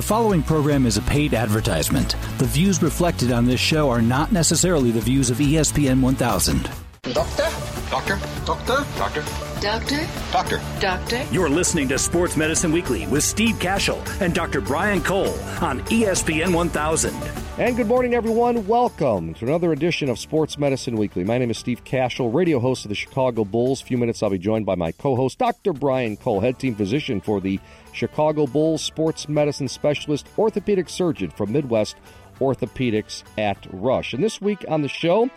The following program is a paid advertisement. The views reflected on this show are not necessarily the views of ESPN 1000. Doctor? Doctor? Doctor? Doctor? Doctor? Doctor? Doctor? You're listening to Sports Medicine Weekly with Steve Cashel and Dr. Brian Cole on ESPN 1000. And good morning, everyone. Welcome to another edition of Sports Medicine Weekly. My name is Steve Cashel, radio host of the Chicago Bulls. A few minutes, I'll be joined by my co host, Dr. Brian Cole, head team physician for the Chicago Bulls, sports medicine specialist, orthopedic surgeon from Midwest Orthopedics at Rush. And this week on the show,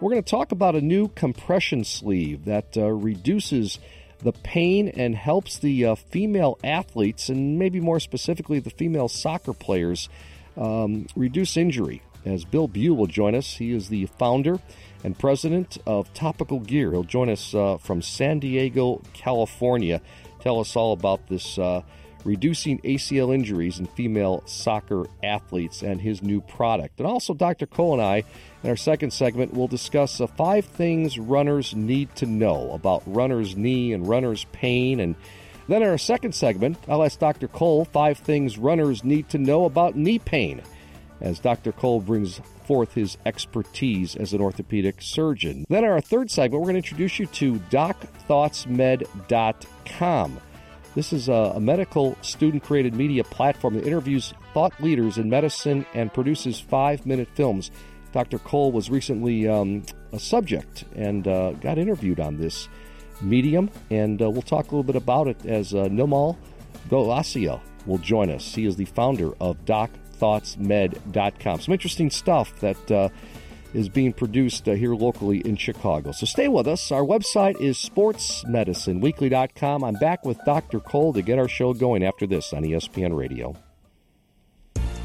we're going to talk about a new compression sleeve that uh, reduces the pain and helps the uh, female athletes, and maybe more specifically the female soccer players, um, reduce injury. As Bill Buell will join us, he is the founder and president of Topical Gear. He'll join us uh, from San Diego, California. Tell us all about this uh, reducing ACL injuries in female soccer athletes and his new product. And also, Dr. Cole and I, in our second segment, will discuss uh, five things runners need to know about runner's knee and runner's pain. And then, in our second segment, I'll ask Dr. Cole five things runners need to know about knee pain as Dr. Cole brings forth his expertise as an orthopedic surgeon. Then, in our third segment, we're going to introduce you to DocThoughtsMed.com. This is a, medical student created media platform that interviews thought leaders in medicine and produces five minute films. Dr. Cole was recently um, a subject and uh, got interviewed on this medium, and uh, we'll talk a little bit about it as uh, Nirmal Gosalia will join us. He is the founder of DocThoughtsMed.com. Some interesting stuff that uh, is being produced uh, here locally in Chicago. So stay with us. Our website is sportsmedicineweekly.com. I'm back with Dr. Cole to get our show going after this on ESPN Radio.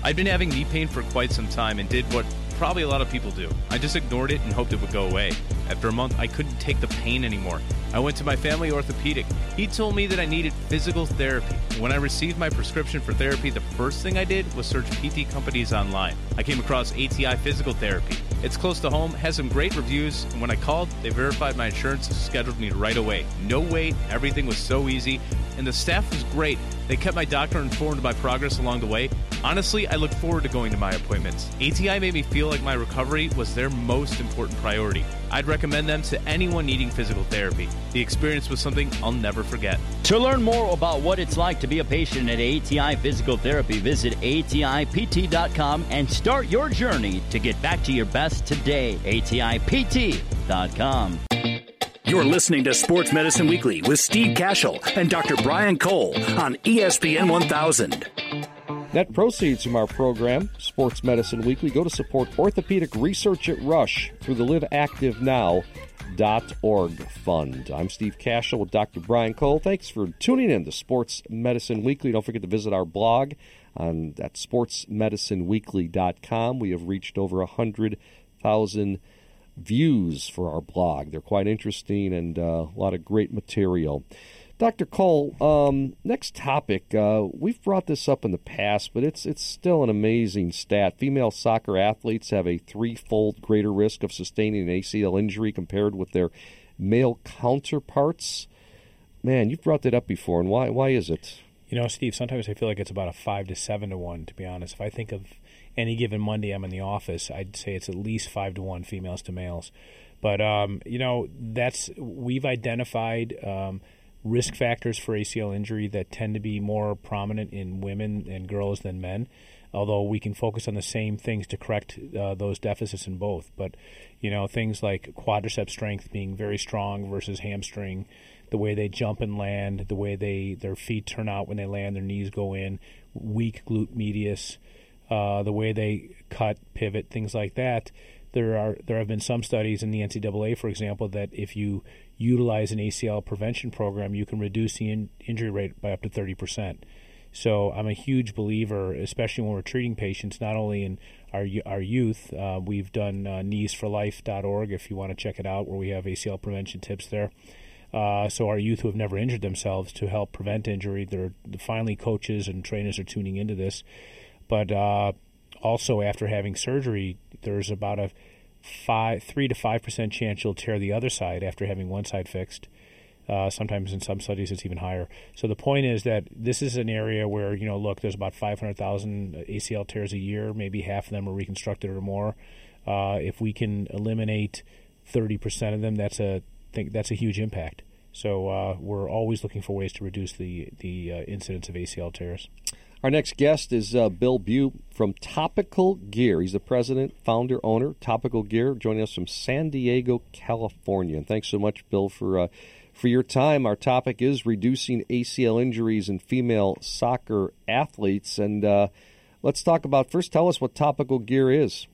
I'd been having knee pain for quite some time and did what probably a lot of people do. I just ignored it and hoped it would go away. After a month, I couldn't take the pain anymore. I went to my family orthopedic. He told me that I needed physical therapy. When I received my prescription for therapy, the first thing I did was search PT companies online. I came across ATI Physical Therapy. It's close to home, has some great reviews, and when I called, they verified my insurance and scheduled me right away. No wait, everything was so easy, and the staff was great. They kept my doctor informed of my progress along the way. Honestly, I look forward to going to my appointments. ATI made me feel like my recovery was their most important priority. I'd recommend them to anyone needing physical therapy. The experience was something I'll never forget. To learn more about what it's like to be a patient at ATI Physical Therapy, visit ATIPT.com and start your journey to get back to your best today. ATIPT.com. You're listening to Sports Medicine Weekly with Steve Cashel and Dr. Brian Cole on ESPN 1000. Net proceeds from our program, Sports Medicine Weekly, go to support orthopedic research at Rush through the liveactivenow.org fund. I'm Steve Cashel with Dr. Brian Cole. Thanks for tuning in to Sports Medicine Weekly. Don't forget to visit our blog on at sportsmedicineweekly.com. We have reached over 100,000 views for our blog. They're quite interesting and uh, a lot of great material. Dr. Cole, um, next topic. Uh, we've brought this up in the past, but it's it's still an amazing stat. Female soccer athletes have a threefold greater risk of sustaining an ACL injury compared with their male counterparts. Man, you've brought that up before, and why why is it? You know, Steve, sometimes I feel like it's about a five to seven to one, to be honest. If I think of any given Monday I'm in the office, I'd say it's at least five to one females to males. But, um, you know, that's, we've identified um, risk factors for ACL injury that tend to be more prominent in women and girls than men. Although we can focus on the same things to correct uh, those deficits in both, but you know things like quadricep strength being very strong versus hamstring, the way they jump and land, the way they their feet turn out when they land, their knees go in, weak glute medius, uh, the way they cut, pivot, things like that. There are there have been some studies in the NCAA, for example, that if you utilize an ACL prevention program, you can reduce the in- injury rate by up to thirty percent. So I'm a huge believer, especially when we're treating patients, not only in our our youth. Uh, we've done uh, kneesforlife.org if you want to check it out, where we have ACL prevention tips there. Uh, so our youth who have never injured themselves to help prevent injury, finally coaches and trainers are tuning into this. But uh, also after having surgery, there's about a five, three to five percent chance you'll tear the other side after having one side fixed. Uh, sometimes in some studies it's even higher. So the point is that this is an area where you know, look, there's about 500,000 ACL tears a year. Maybe half of them are reconstructed or more. Uh, if we can eliminate 30% of them, that's a think that's a huge impact. So uh, we're always looking for ways to reduce the the uh, incidence of ACL tears. Our next guest is uh, Bill Bew from Topical Gear. He's the president, founder, owner, Topical Gear, joining us from San Diego, California. And thanks so much, Bill, for uh, for your time. Our topic is reducing ACL injuries in female soccer athletes. And uh, let's talk about first. Tell us what Topical Gear is.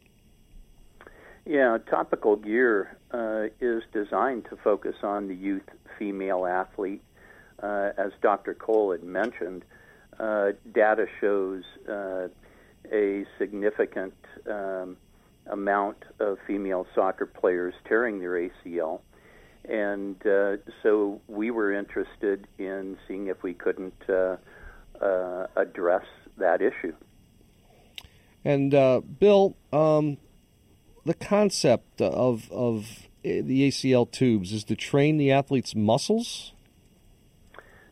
Yeah, Topical Gear uh, is designed to focus on the youth female athlete. Uh, as Dr. Cole had mentioned, uh, data shows uh, a significant um, amount of female soccer players tearing their ACL. And uh, so we were interested in seeing if we couldn't uh, address that issue. And Bill, um, the concept of of the ACL tubes is to train the athlete's muscles.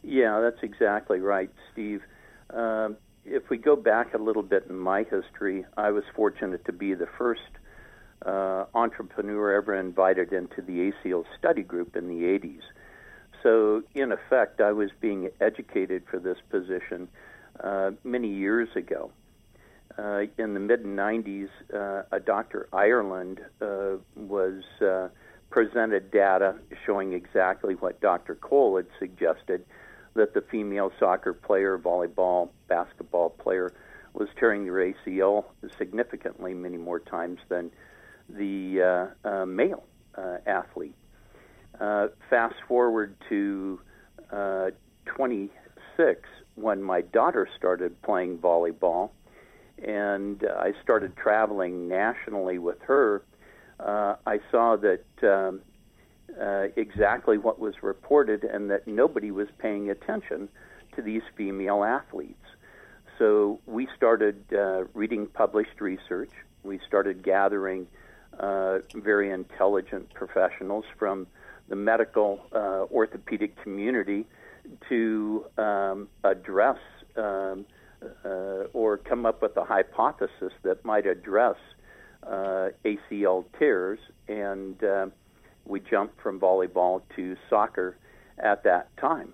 Yeah, that's exactly right, Steve. Uh, if we go back a little bit in my history, I was fortunate to be the first uh, entrepreneur ever invited into the ACL study group in the 80s. So, in effect, I was being educated for this position uh, many years ago. Uh, in the mid 90s, uh, a Dr. Ireland uh, was uh, presented data showing exactly what Dr. Cole had suggested that the female soccer player, volleyball, basketball player was tearing their ACL significantly many more times than the uh, uh, male athlete. Fast forward to uh, 26 when my daughter started playing volleyball, and I started traveling nationally with her. Uh, I saw that um, uh, exactly what was reported and that nobody was paying attention to these female athletes. So we started uh, reading published research. We started gathering uh, very intelligent professionals from the medical uh, orthopedic community to um, address um, uh, or come up with a hypothesis that might address uh, ACL tears, and uh, we jumped from volleyball to soccer at that time.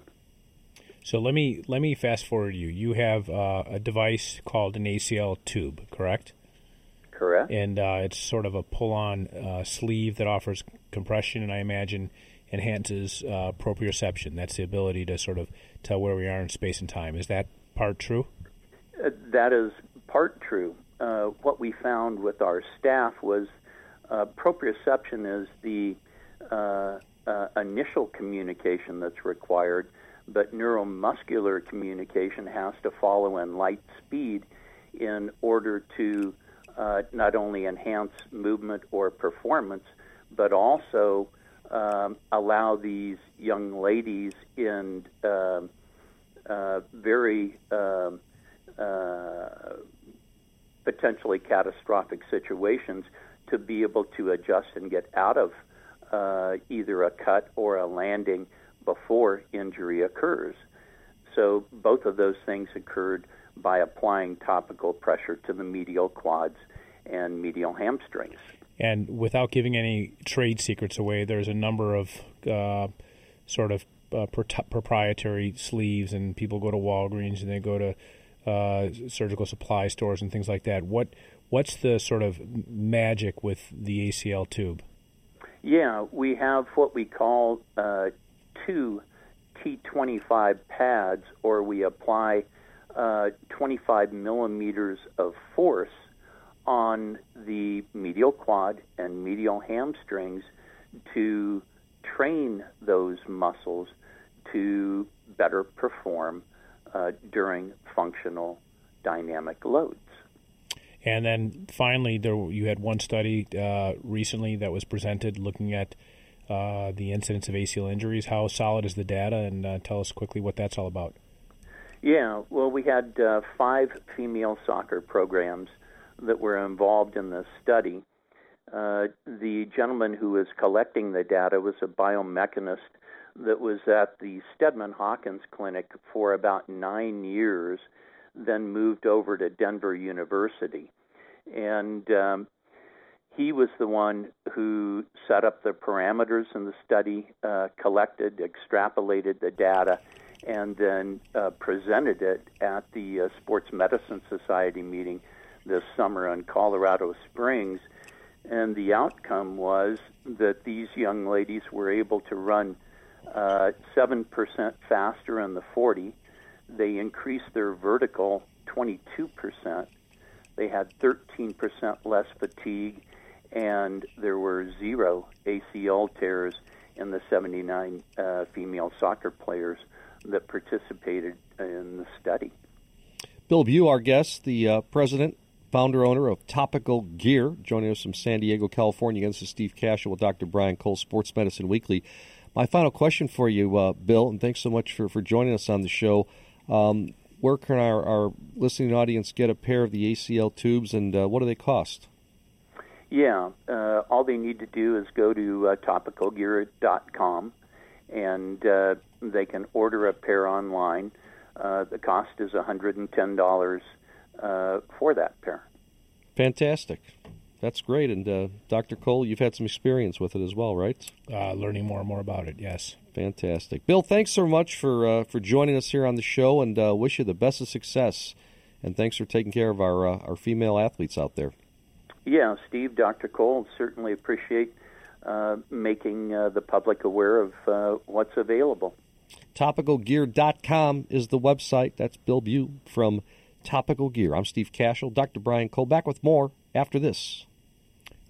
So let me let me fast forward you. You have uh, a device called an ACL tube, correct? Correct. And uh, it's sort of a pull-on uh, sleeve that offers compression, and I imagine enhances uh, proprioception. That's the ability to sort of tell where we are in space and time. Is that part true? That is part true. Uh, what we found with our staff was uh, proprioception is the uh, uh, initial communication that's required, but neuromuscular communication has to follow in light speed in order to uh, not only enhance movement or performance, but also um, allow these young ladies in uh, very um, uh, potentially catastrophic situations to be able to adjust and get out of uh, either a cut or a landing before injury occurs. So both of those things occurred by applying topical pressure to the medial quads and medial hamstrings. And without giving any trade secrets away, there's a number of uh, sort of uh, proprietary sleeves, and people go to Walgreens and they go to uh, surgical supply stores and things like that. What what's the sort of magic with the ACL tube? Yeah, we have what we call uh, two T25 pads, or we apply uh, 25 millimeters of force on the medial quad and medial hamstrings to train those muscles to better perform uh, during functional dynamic loads. And then finally, there you had one study uh, recently that was presented looking at uh, the incidence of ACL injuries. How solid is the data? And uh, tell us quickly what that's all about. Yeah, well, we had uh, five female soccer programs that were involved in this study. Uh, the gentleman who was collecting the data was a biomechanist that was at the Steadman Hawkins Clinic for about nine years, then moved over to Denver University. And um, he was the one who set up the parameters in the study, uh, collected, extrapolated the data, and then uh, presented it at the uh, Sports Medicine Society meeting this summer in Colorado Springs. And the outcome was that these young ladies were able to run uh, 7% faster in the 40. They increased their vertical 22%. They had 13% less fatigue, and there were zero ACL tears in the 79 uh, female soccer players that participated in the study. Bill Bew, our guest, the uh, president, founder, owner of Topical Gear, joining us from San Diego, California. This is Steve Cashel with Dr. Brian Cole, Sports Medicine Weekly. My final question for you, uh, Bill, and thanks so much for, for joining us on the show. Um, where can our, our, listening audience get a pair of the ACL tubes, and uh, what do they cost? Yeah, uh, all they need to do is go to uh, topicalgear.com, and uh, they can order a pair online. Uh, the cost is $110 uh, for that pair. Fantastic. That's great. And uh, Dr. Cole, you've had some experience with it as well, right? Uh, learning more and more about it, yes. Fantastic. Bill, thanks so much for uh, for joining us here on the show and uh, wish you the best of success. And thanks for taking care of our, uh, our female athletes out there. Yeah, Steve, Dr. Cole, certainly appreciate uh, making the public aware of what's available. Topicalgear.com is the website. That's Bill Bew from Topical Gear. I'm Steve Cashel. Dr. Brian Cole back with more after this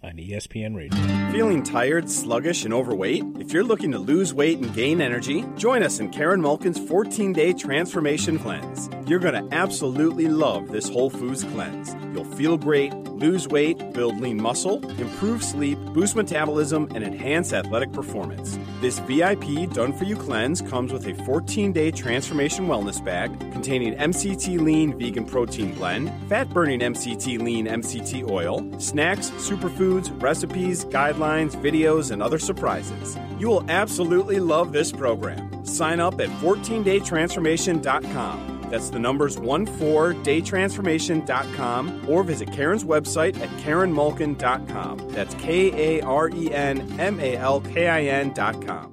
on ESPN Radio. Feeling tired, sluggish, and overweight? If you're looking to lose weight and gain energy, join us in Karen Malkin's 14 day transformation cleanse. You're going to absolutely love this Whole Foods cleanse. You'll feel great, lose weight, build lean muscle, improve sleep, boost metabolism, and enhance athletic performance. This VIP Done For You cleanse comes with a 14 day transformation wellness bag containing MCT Lean Vegan Protein Blend, fat burning MCT Lean MCT Oil, snacks, superfoods, recipes, guidelines, videos, and other surprises. You will absolutely love this program. Sign up at 14daytransformation.com. That's the numbers 14daytransformation.com or visit Karen's website at karenmalkin.com. That's K A R E N M A L K I N.com.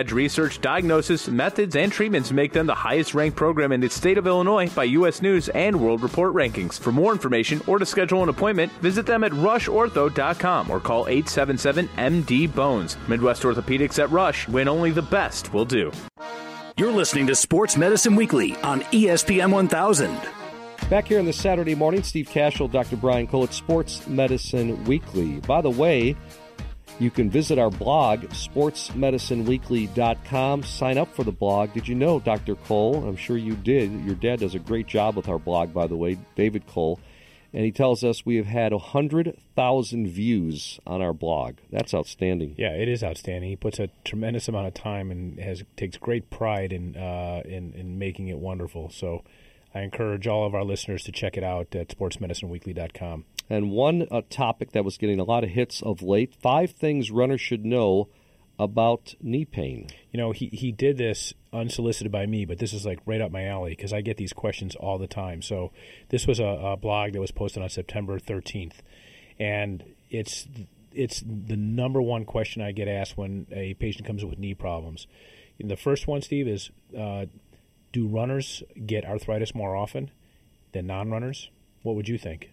edge research, diagnosis, methods, and treatments make them the highest ranked program in the state of Illinois by U.S. News and World Report rankings. For more information or to schedule an appointment, visit them at rushortho.com or call 877 MD Bones. Midwest Orthopedics at Rush, when only the best will do. You're listening to Sports Medicine Weekly on ESPN 1000. Back here on the Saturday morning, Steve Cashel, Dr. Brian Cole at Sports Medicine Weekly. By the way, you can visit our blog, sportsmedicineweekly.com. Sign up for the blog. Did you know, Dr. Cole? I'm sure you did. Your dad does a great job with our blog, by the way, David Cole. And he tells us we have had 100,000 views on our blog. That's outstanding. Yeah, it is outstanding. He puts a tremendous amount of time and has takes great pride in, uh, in, in making it wonderful. So I encourage all of our listeners to check it out at sportsmedicineweekly.com. And one uh, topic that was getting a lot of hits of late five things runners should know about knee pain. You know, he, he did this unsolicited by me, but this is like right up my alley because I get these questions all the time. So this was a, a blog that was posted on September 13th. And it's it's the number one question I get asked when a patient comes with knee problems. And the first one, Steve, is uh, do runners get arthritis more often than non runners? What would you think?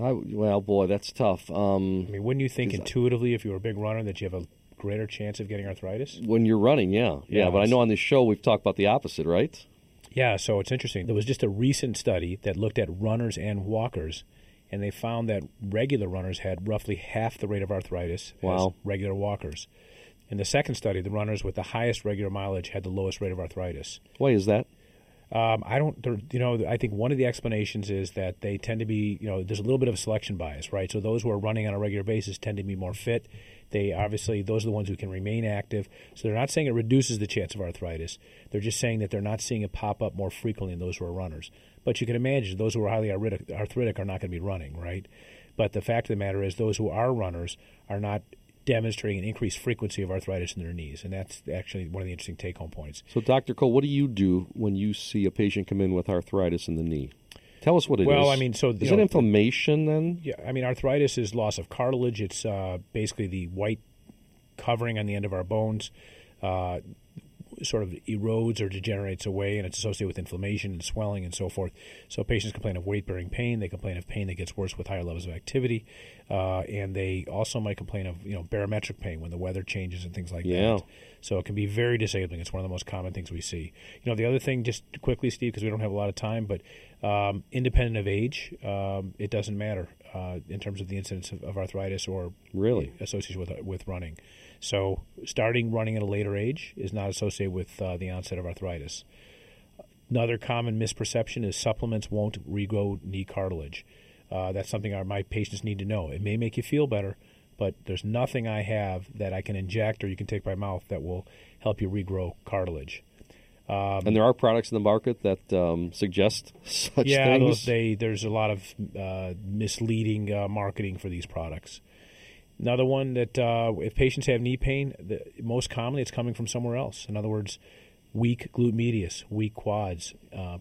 I, well, boy, that's tough. Um, I mean, wouldn't you think intuitively, if you were a big runner, that you have a greater chance of getting arthritis? When you're running, yeah. Yeah, yeah but I know on this show we've talked about the opposite, right? Yeah, so it's interesting. There was just a recent study that looked at runners and walkers, and they found that regular runners had roughly half the rate of arthritis wow. as regular walkers. In the second study, the runners with the highest regular mileage had the lowest rate of arthritis. Why is that? Um, I don't, you know, I think one of the explanations is that they tend to be, you know, there's a little bit of a selection bias, right? So those who are running on a regular basis tend to be more fit. They obviously, those are the ones who can remain active. So they're not saying it reduces the chance of arthritis. They're just saying that they're not seeing it pop up more frequently in those who are runners. But you can imagine those who are highly arthritic are not going to be running, right? But the fact of the matter is, those who are runners are not demonstrating an increased frequency of arthritis in their knees, and that's actually one of the interesting take-home points. So, Dr. Cole, what do you do when you see a patient come in with arthritis in the knee? Tell us what it well, is. well, I mean, so is know, it inflammation then? Yeah, I mean, arthritis is loss of cartilage. It's uh, basically the white covering on the end of our bones. Uh, sort of erodes or degenerates away, and it's associated with inflammation and swelling and so forth. So patients complain of weight bearing pain. They complain of pain that gets worse with higher levels of activity, uh, and they also might complain of you know barometric pain when the weather changes and things like yeah. that. So it can be very disabling. It's one of the most common things we see. You know, the other thing, just quickly, Steve, because we don't have a lot of time, but um, independent of age, um, it doesn't matter uh, in terms of the incidence of, of arthritis or really associated with with running. So, starting running at a later age is not associated with uh, the onset of arthritis. Another common misperception is supplements won't regrow knee cartilage. Uh, that's something our, my patients need to know. It may make you feel better, but there's nothing I have that I can inject or you can take by mouth that will help you regrow cartilage. Um, and there are products in the market that um, suggest such yeah, things. Yeah, there's a lot of uh, misleading uh, marketing for these products. Another one that uh, if patients have knee pain, the, most commonly it's coming from somewhere else. In other words, weak glute medius, weak quads, uh,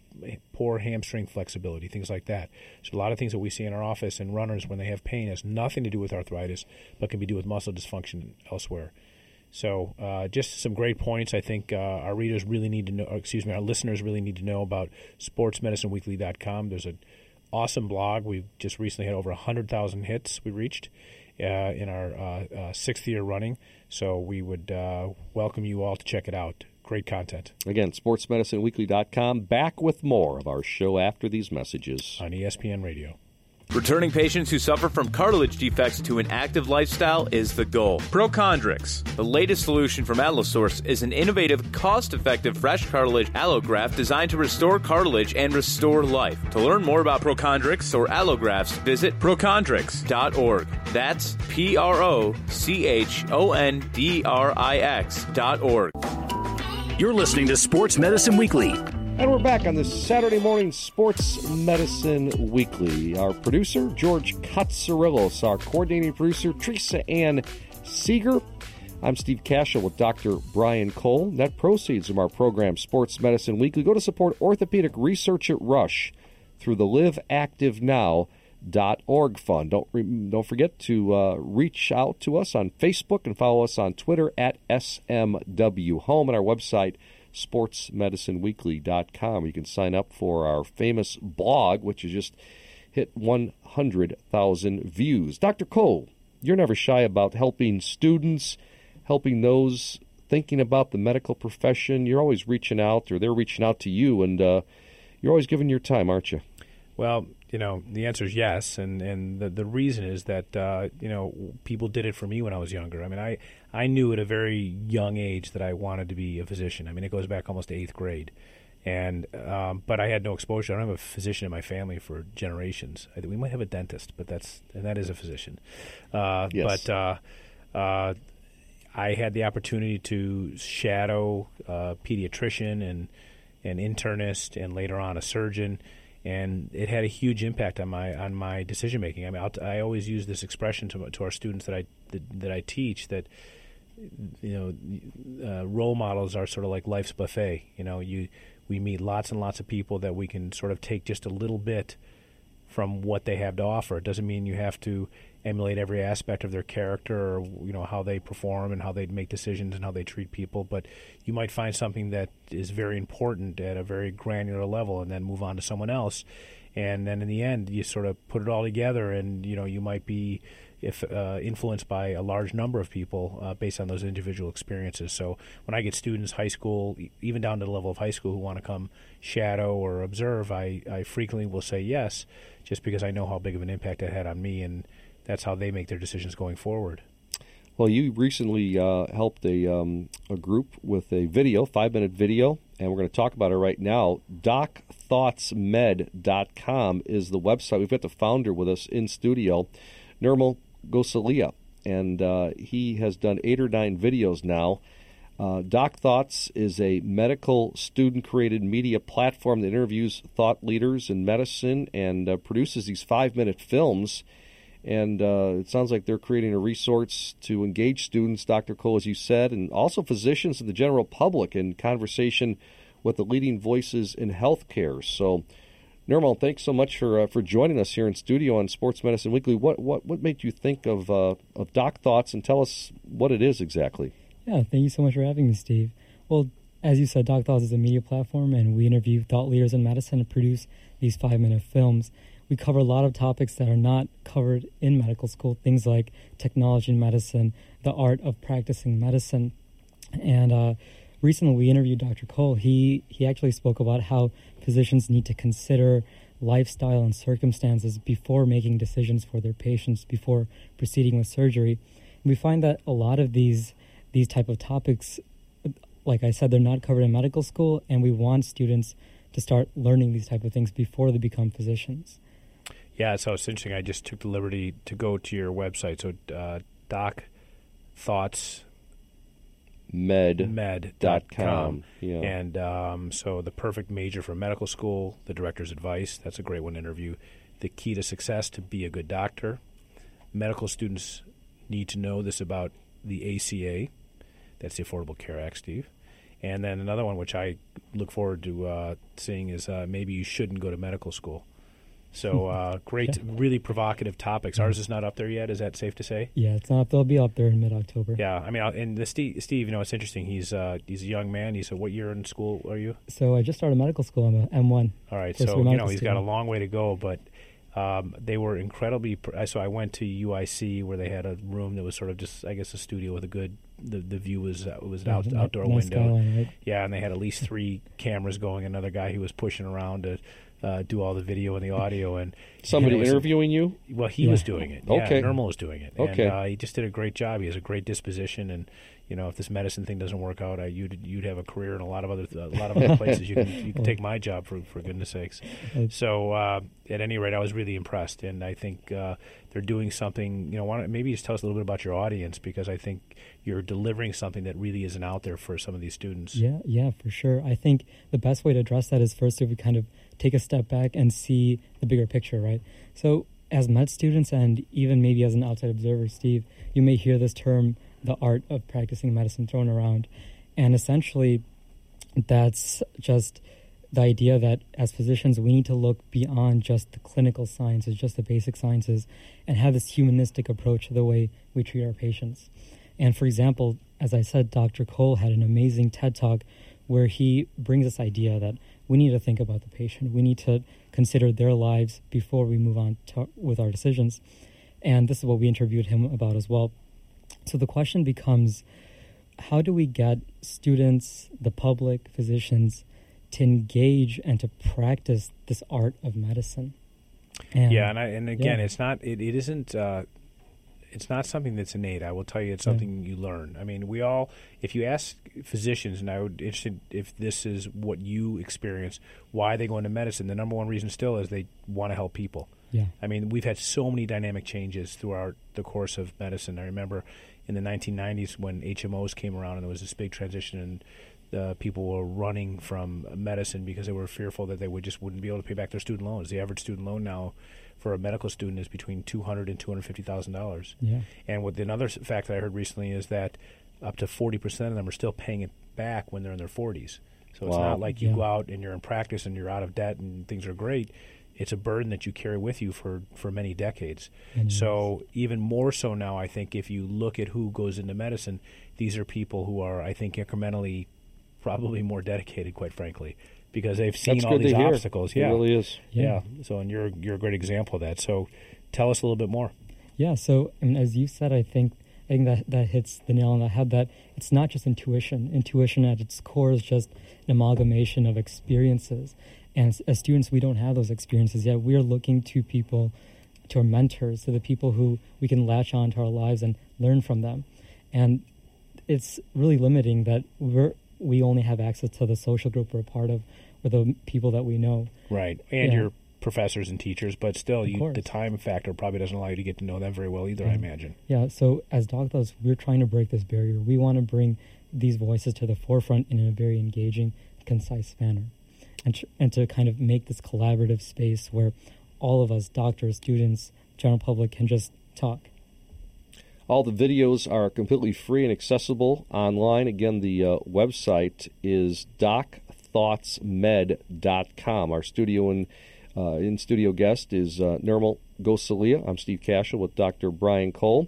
poor hamstring flexibility, things like that. So a lot of things that we see in our office and runners when they have pain has nothing to do with arthritis, but can be due with muscle dysfunction elsewhere. So uh, just some great points. I think uh, our readers really need to know. Excuse me, our listeners really need to know about SportsMedicineWeekly.com. There's an awesome blog. We've just recently had over 100,000 hits. We reached in our uh, uh, sixth year running. So we would welcome you all to check it out. Great content. Again, sportsmedicineweekly.com. Back with more of our show after these messages on ESPN Radio. Returning patients who suffer from cartilage defects to an active lifestyle is the goal. Prochondrix, the latest solution from Allosource, is an innovative, cost effective fresh cartilage allograft designed to restore cartilage and restore life. To learn more about Prochondrix or allografts, visit prochondrix.org. That's P R O C H O N D R I X.org. You're listening to Sports Medicine Weekly. And we're back on this Saturday morning Sports Medicine Weekly. Our producer, George Katsarillos, our coordinating producer, Teresa Ann Seeger. I'm Steve Cashel with Dr. Brian Cole. Net proceeds from our program, Sports Medicine Weekly, go to support orthopedic research at Rush through the LiveActiveNow.org fund. Don't, don't forget to uh, reach out to us on Facebook and follow us on Twitter at SMW Home and our website, sportsmedicineweekly.com. You can sign up for our famous blog, which has just hit 100,000 views. Dr. Cole, you're never shy about helping students, helping those thinking about the medical profession. You're always reaching out, or they're reaching out to you, and uh, you're always giving your time, aren't you? Well, you know, the answer is yes, and and the the reason is that uh, you know people did it for me when I was younger. I mean, I I knew at a very young age that I wanted to be a physician. I mean, it goes back almost to eighth grade, and um, but I had no exposure. I don't have a physician in my family for generations. I, we might have a dentist, but that's and that is a physician. Uh, yes. But uh, uh, I had the opportunity to shadow a pediatrician and an internist, and later on a surgeon and it had a huge impact on my on my decision making. I mean, I'll, i always use this expression to to our students that I that, that I teach that you know uh, role models are sort of like life's buffet. You know, you we meet lots and lots of people that we can sort of take just a little bit from what they have to offer. It doesn't mean you have to emulate every aspect of their character or you know how they perform and how they make decisions and how they treat people but you might find something that is very important at a very granular level and then move on to someone else and then in the end you sort of put it all together and you know you might be if uh, influenced by a large number of people uh, based on those individual experiences. So when I get students, high school, even down to the level of high school, who want to come shadow or observe, I, I frequently will say yes, just because I know how big of an impact it had on me and that's how they make their decisions going forward. Well, you recently uh, helped a, um, a group with a video, five minute video, and we're going to talk about it right now. DocThoughtsMed.com is the website. We've got the founder with us in studio, Nirmal Gosalia, and uh, he has done eight or nine videos now. Uh, Doc Thoughts is a medical student created media platform that interviews thought leaders in medicine and uh, produces these five minute films and uh, it sounds like they're creating a resource to engage students, Dr. Cole, as you said, and also physicians and the general public in conversation with the leading voices in healthcare. So, Nirmal, thanks so much for uh, for joining us here in studio on Sports Medicine Weekly. What what what made you think of uh, of Doc Thoughts, and tell us what it is exactly? Yeah, thank you so much for having me, Steve. Well, as you said, Doc Thoughts is a media platform, and we interview thought leaders in medicine and produce these five minute films we cover a lot of topics that are not covered in medical school, things like technology in medicine, the art of practicing medicine. And uh, recently we interviewed Dr. Cole. He, he actually spoke about how physicians need to consider lifestyle and circumstances before making decisions for their patients, before proceeding with surgery. We find that a lot of these, these type of topics, like I said, they're not covered in medical school, and we want students to start learning these type of things before they become physicians. Yeah, so it's interesting. I just took the liberty to go to your website. So, uh, Doc Thoughts med med.com. Yeah. And um, so the perfect major for medical school, the director's advice, that's a great one to interview. The key to success to be a good doctor. Medical students need to know this about the ACA. That's the Affordable Care Act, Steve. And then another one, which I look forward to uh, seeing, is uh, maybe you shouldn't go to medical school. So uh, great, yeah. really provocative topics. Ours is not up there yet. Is that safe to say? Yeah, it's not. They'll be up there in mid October. Yeah, I mean, and the Steve, Steve, you know, it's interesting. He's uh, he's a young man. He's a what year in school are you? So I just started medical school. I'm a M one. All right, so you know he's got a long way to go, but. Um, they were incredibly. So I went to UIC where they had a room that was sort of just, I guess, a studio with a good. The, the view was uh, was an yeah, out, outdoor nice window. Skyline, right? Yeah, and they had at least three cameras going. Another guy who was pushing around to uh, do all the video and the audio. And somebody interviewing you? Well, he yeah. was doing it. Okay, Normal Nirmal was doing it. Okay, and, uh, he just did a great job. He has a great disposition, and you know, if this medicine thing doesn't work out, I, you'd you'd have a career in a lot of other a lot of other places. You can you can take my job for for goodness sakes. So uh, at any rate, I was really impressed, and I think uh, they're doing something. You know, why maybe just tell us a little bit about your audience because I think you're delivering something that really isn't out there for some of these students. Yeah, yeah, for sure. I think the best way to address that is first if we kind of take a step back and see the bigger picture, right? So, as med students and even maybe as an outside observer, Steve, you may hear this term, the art of practicing medicine, thrown around. And essentially, that's just the idea that as physicians, we need to look beyond just the clinical sciences, just the basic sciences, and have this humanistic approach to the way we treat our patients. And for example, as I said, Dr. Cole had an amazing TED talk where he brings this idea that we need to think about the patient. We need to consider their lives before we move on to, with our decisions. And this is what we interviewed him about as well. So the question becomes how do we get students, the public, physicians to engage and to practice this art of medicine? And, yeah, and, I, and again, yeah. it's not, it, it isn't. Uh, it's not something that's innate. I will tell you, it's something you learn. I mean, we all, if you ask physicians, and I would interested if this is what you experience, why they go into medicine. The number one reason still is they want to help people. Yeah. I mean, we've had so many dynamic changes throughout the course of medicine. I remember in the 1990s when HMOs came around and there was this big transition and uh, people were running from medicine because they were fearful that they would just wouldn't be able to pay back their student loans. The average student loan now for a medical student is between two hundred and two hundred fifty thousand dollars. Yeah. And what another fact that I heard recently is that up to forty percent of them are still paying it back when they're in their forties. So it's not like you yeah. go out and you're in practice and you're out of debt and things are great. It's a burden that you carry with you for, for many decades. Mm-hmm. So even more so now, I think if you look at who goes into medicine, these are people who are, I think, incrementally probably more dedicated, quite frankly because they've seen That's all these obstacles. Yeah, it really is. Yeah. yeah. So, and you're you're a great example of that. So, tell us a little bit more. Yeah. So, I mean, as you said, I think I think that that hits the nail on the head. That it's not just intuition. Intuition at its core is just an amalgamation of experiences. And as, as students, we don't have those experiences yet. We're looking to people, to our mentors, to the people who we can latch on to our lives and learn from them. and it's really limiting that we're we only have access to the social group we're a part of or the people that we know. Right, and Yeah. your professors and teachers, but still, you, the time factor probably doesn't allow you to get to know them very well either. I Mhm. imagine. Yeah, so as doctors, we're trying to break this barrier. We want to bring these voices to the forefront in a very engaging, concise manner, and tr- and to kind of make this collaborative space where all of us, doctors, students, general public, can just talk. All the videos are completely free and accessible online. Again, the uh, website is docthoughtsmed.com. Our studio and uh, in studio guest is uh, Nirmal Gosalia. I'm Steve Cashel with Dr. Brian Cole,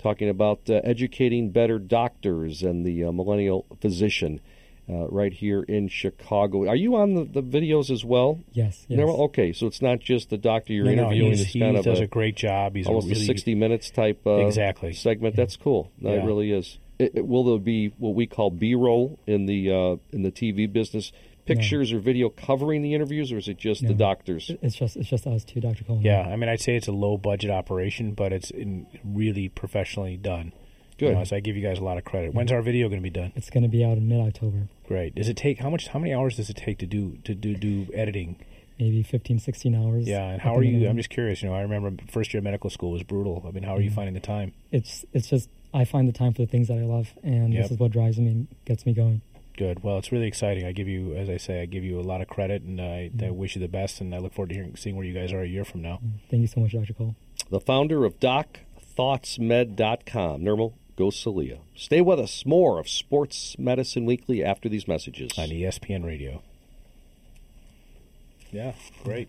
talking about uh, educating better doctors and the uh, millennial physician. Uh, right here in Chicago. Are you on the, the videos as well? Yes, yes. Nirmal? Okay, so it's not just the doctor you're No, no, interviewing. it's he kind of does a great job. He's almost a, really- 60 minutes type uh, Exactly. segment. That's cool. That Yeah. really is. It, it- will there be what we call B-roll in the uh, in the TV business? Pictures or video covering the interviews, or is it just the doctors? It's just it's just us two, Dr. Coleman. Yeah, I mean, I'd say it's a low budget operation, but it's in really professionally done. You Good. know, so I give you guys a lot of credit. When's our video going to be done? It's going to be out in mid October, Great. Does it take how much? How many hours does it take to do to do do editing? maybe 15, 16 hours. Yeah, and how are you? I'm just curious. You know, I remember first year of medical school was brutal. I mean, how are you Mhm. finding the time? It's it's just I find the time for the things that I love, and Yep. this is what drives me and gets me going. Good. Well, it's really exciting. I give you, as I say, I give you a lot of credit, and I, I Mhm. wish you the best. And I look forward to hearing, seeing where you guys are a year from now. Thank you so much, Dr. Cole. The founder of DocThoughtsMed.com, Nirmal Gosalia. Stay with us. More of Sports Medicine Weekly after these messages on ESPN Radio. Yeah, great.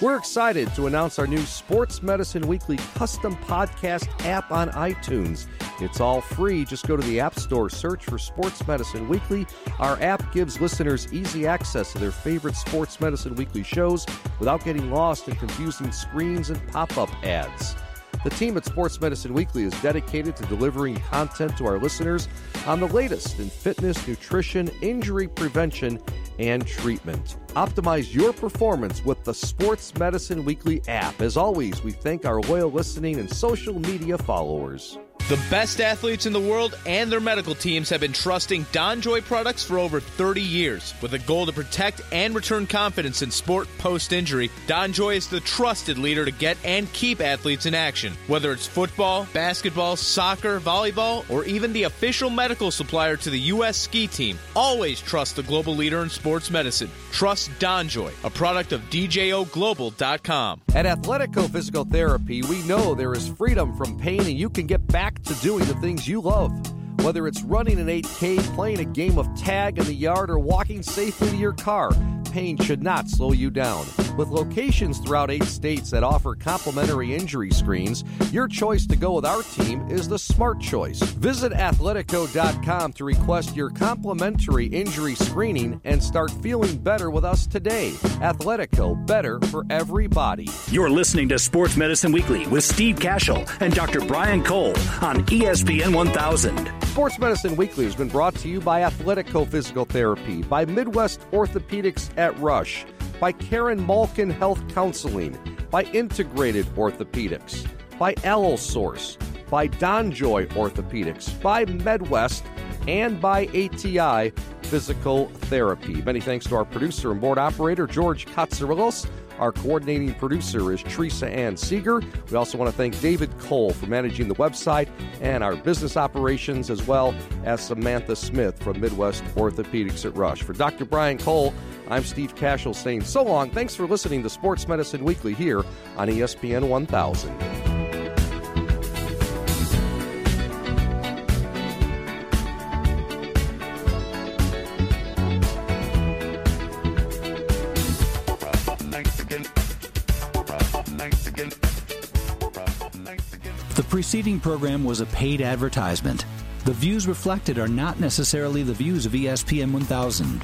We're excited to announce our new Sports Medicine Weekly custom podcast app on iTunes. It's all free. Just go to the App Store, search for Sports Medicine Weekly. Our app gives listeners easy access to their favorite Sports Medicine Weekly shows without getting lost in confusing screens and pop up ads. The team at Sports Medicine Weekly is dedicated to delivering content to our listeners on the latest in fitness, nutrition, injury prevention, and treatment. Optimize your performance with the Sports Medicine Weekly app. As always, we thank our loyal listening and social media followers. The best athletes in the world and their medical teams have been trusting Donjoy products for over 30 years. With a goal to protect and return confidence in sport post injury, Donjoy is the trusted leader to get and keep athletes in action. Whether it's football, basketball, soccer, volleyball, or even the official medical supplier to the U.S. ski team, always trust the global leader in sports medicine. Trust Donjoy, a product of DJOGlobal.com. At Athletico Physical Therapy, we know there is freedom from pain and you can get back to doing the things you love. Whether it's running an 8K, playing a game of tag in the yard, or walking safely to your car, pain should not slow you down. With locations throughout eight states that offer complimentary injury screens, your choice to go with our team is the smart choice. Visit athletico.com to request your complimentary injury screening and start feeling better with us today. Athletico, better for everybody. You're listening to Sports Medicine Weekly with Steve Cashel and Dr. Brian Cole on ESPN 1000. Sports Medicine Weekly has been brought to you by Athletico Physical Therapy, by Midwest Orthopedics at Rush, by Karen Malkin Health Counseling, by Integrated Orthopedics, by Allosource, by Donjoy Orthopedics, by MedWest, and by ATI Physical Therapy. Many thanks to our producer and board operator, George Katsarilos. Our coordinating producer is Teresa Ann Seeger. We also want to thank David Cole for managing the website and our business operations, as well as Samantha Smith from Midwest Orthopedics at Rush. For Dr. Brian Cole, I'm Steve Cashel saying so long. Thanks for listening to Sports Medicine Weekly here on ESPN 1000. Preceding program was a paid advertisement. The views reflected are not necessarily the views of ESPN 1000.